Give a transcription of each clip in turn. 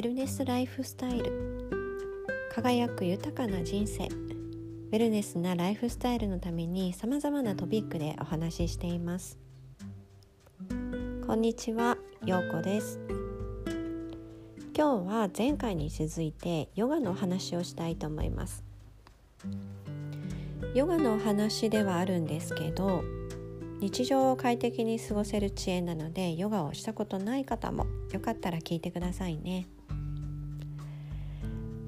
ェルネスライフスタイル。輝く豊かな人生。ウェルネスなライフスタイルのためにさまざまなトピックでお話ししています。こんにちはようこです。今日は前回に続いてヨガのお話をしたいと思います。ヨガのお話ではあるんですけど日常を快適に過ごせる知恵なのでヨガをしたことない方もよかったら聞いてくださいね。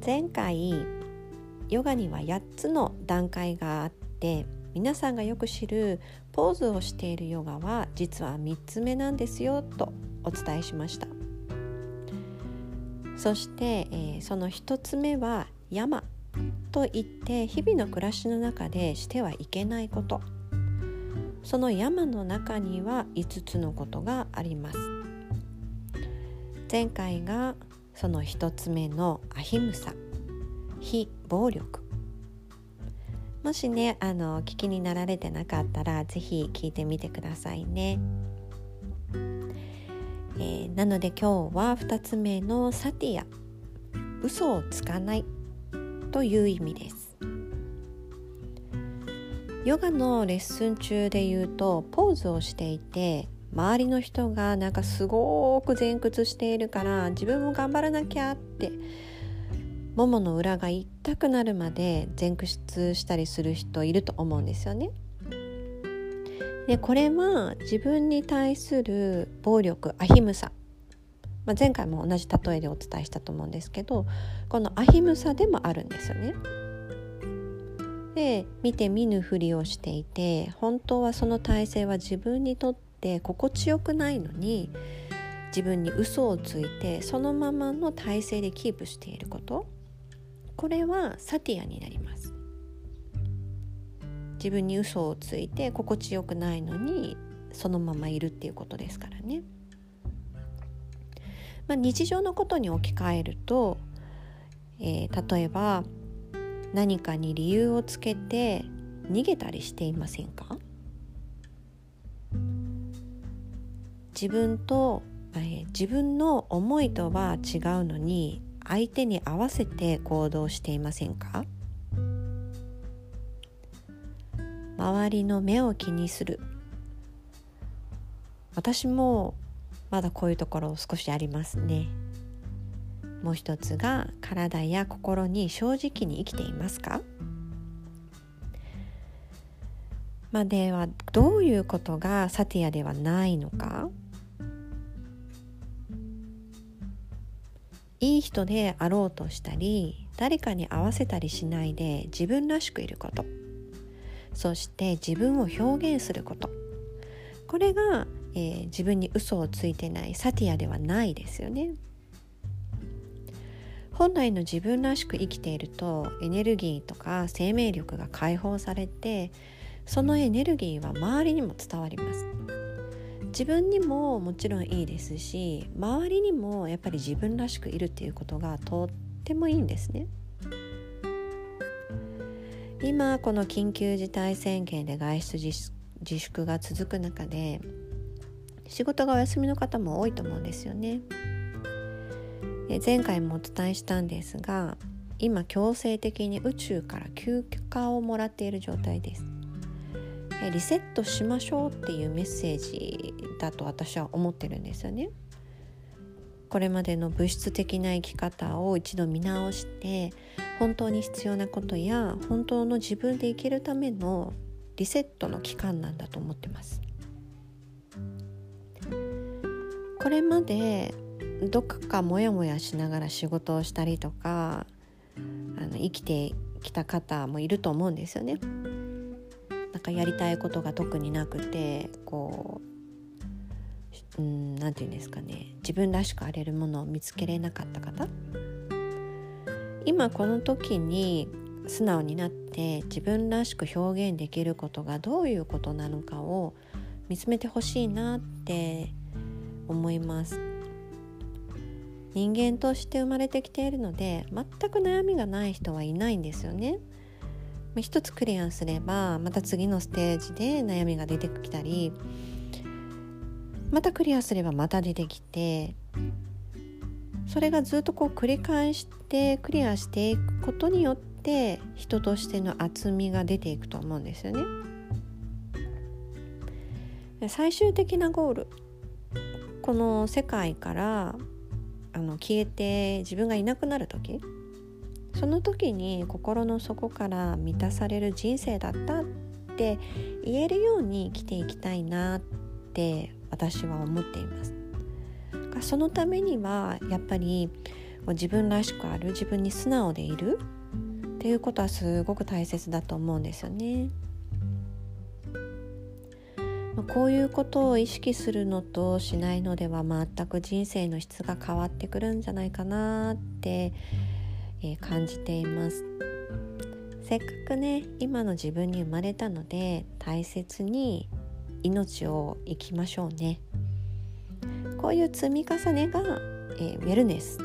前回ヨガには8つの段階があって皆さんがよく知るポーズをしているヨガは実は3つ目なんですよとお伝えしました。そして、えー、その1つ目は山といって日々の暮らしの中でしてはいけないこと。その山の中には5つのことがあります。前回がその1つ目のアヒムサ。非暴力。もしねあの聞きになられてなかったら是非聞いてみてくださいね、えー、なので今日は2つ目のサティア。嘘をつかない。という意味です。ヨガのレッスン中で言うとポーズをしていて周りの人がなんかすごく前屈しているから自分も頑張らなきゃってももの裏が痛くなるまで前屈したりする人いると思うんですよね。でこれは自分に対する暴力アヒムサ、まあ、前回も同じ例えでお伝えしたと思うんですけどこのアヒムサでもあるんですよね。で見て見ぬふりをしていて本当はその体勢は自分にとって心地よくないのに自分に嘘をついてそのままの体勢でキープしていること。これはサティアになります。自分に嘘をついて心地よくないのにそのままいるっていうことですからね、まあ、日常のことに置き換えると、えー、例えば何かに理由をつけて逃げたりしていませんか？自分と、えー、自分の思いとは違うのに相手に合わせて行動していませんか？周りの目を気にする。私もまだこういうところ少しありますね。もう一つが体や心に正直に生きていますか？まあではどういうことがサティアではないのか？いい人であろうとしたり誰かに合わせたりしないで自分らしくいること。そして自分を表現すること。これが、えー、自分に嘘をついてないサティアではないですよね。本来の自分らしく生きているとエネルギーとか生命力が解放されてそのエネルギーは周りにも伝わります。自分にももちろんいいですし周りにもやっぱり自分らしくいるっていうことがとってもいいんですね今この緊急事態宣言で外出自粛が続く中で仕事がお休みの方も多いと思うんですよね。前回もお伝えしたんですが今強制的に宇宙から休暇をもらっている状態ですリセットしましょうっていうメッセージだと私は思ってるんですよねこれまでの物質的な生き方を一度見直して本当に必要なことや本当の自分で生きるためのリセットの期間なんだと思ってますこれまでどっかモヤモヤしながら仕事をしたりとかあの生きてきた方もいると思うんですよね。かやりたいことが特になくてこう何て言うんですかね自分らしくあれるものを見つけれなかった方今この時に素直になって自分らしく表現できることがどういうことなのかを見つめてほしいなって思います。人間として生まれてきているので全く悩みがない人はいないんですよね。一つクリアすればまた次のステージで悩みが出てきたりまたクリアすればまた出てきてそれがずっとこう繰り返してクリアしていくことによって人としての厚みが出ていくと思うんですよね。最終的なゴールこの世界からあの消えて自分がいなくなる時その時に心の底から満たされる人生だったって言えるように生きていきたいなって私は思っています。そのためにはやっぱり自分らしくある自分に素直でいるっていうことはすごく大切だと思うんですよね。こういうことを意識するのとしないのでは全く人生の質が変わってくるんじゃないかなって、えー、感じています。せっかくね今の自分に生まれたので大切に命を生きましょうね。こういう積み重ねが、えー、ウェルネス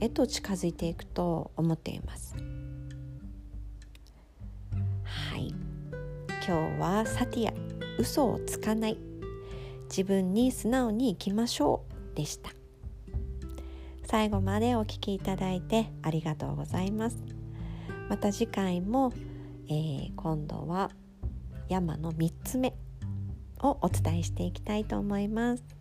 へと近づいていくと思っています。はい。今日はサティア嘘をつかない。自分に素直に生きましょうでした。最後までお聴きいただいてありがとうございますまた次回も、えー、今度は山の3つ目をお伝えしていきたいと思います。